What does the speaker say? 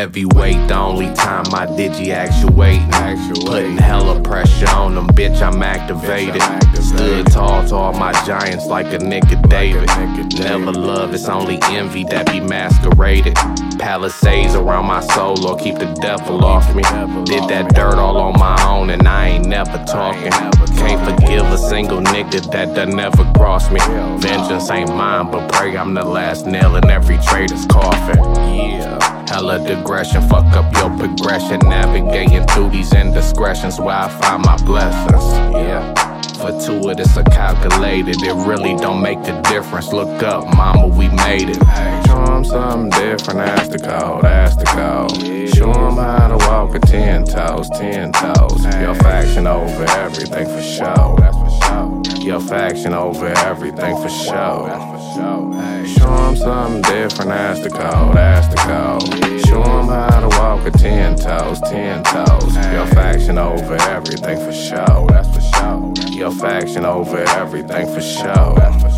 Heavyweight, the only time I digi actuate. Putting hella pressure on them, bitch, I'm activated. Stood tall to all my giants like a nigga David. Never love, it's only envy that be masqueraded. Palisades around my soul or keep the devil off me. Did that dirt all on my own and I ain't never talking. Can't forgive a single nigga that done never crossed me. Vengeance ain't mine, but pray I'm the last nail in every traitor's coffin. Yeah. Hella digression, fuck up your progression. Navigating through these indiscretions where I find my blessings. Yeah. Fortuitous or calculated, it really don't make the difference. Look up, mama, we made it. Hey, something different, ask the code, ask the code. Show 'em how to walk a ten toes, ten toes. Your faction over everything for. That's sure. Your faction over everything for sure. That's show 'em something different, ask the code, ask the code. Show 'em how to walk a ten toes, ten toes. Your faction over everything for. That's sure. Your faction over everything for sure.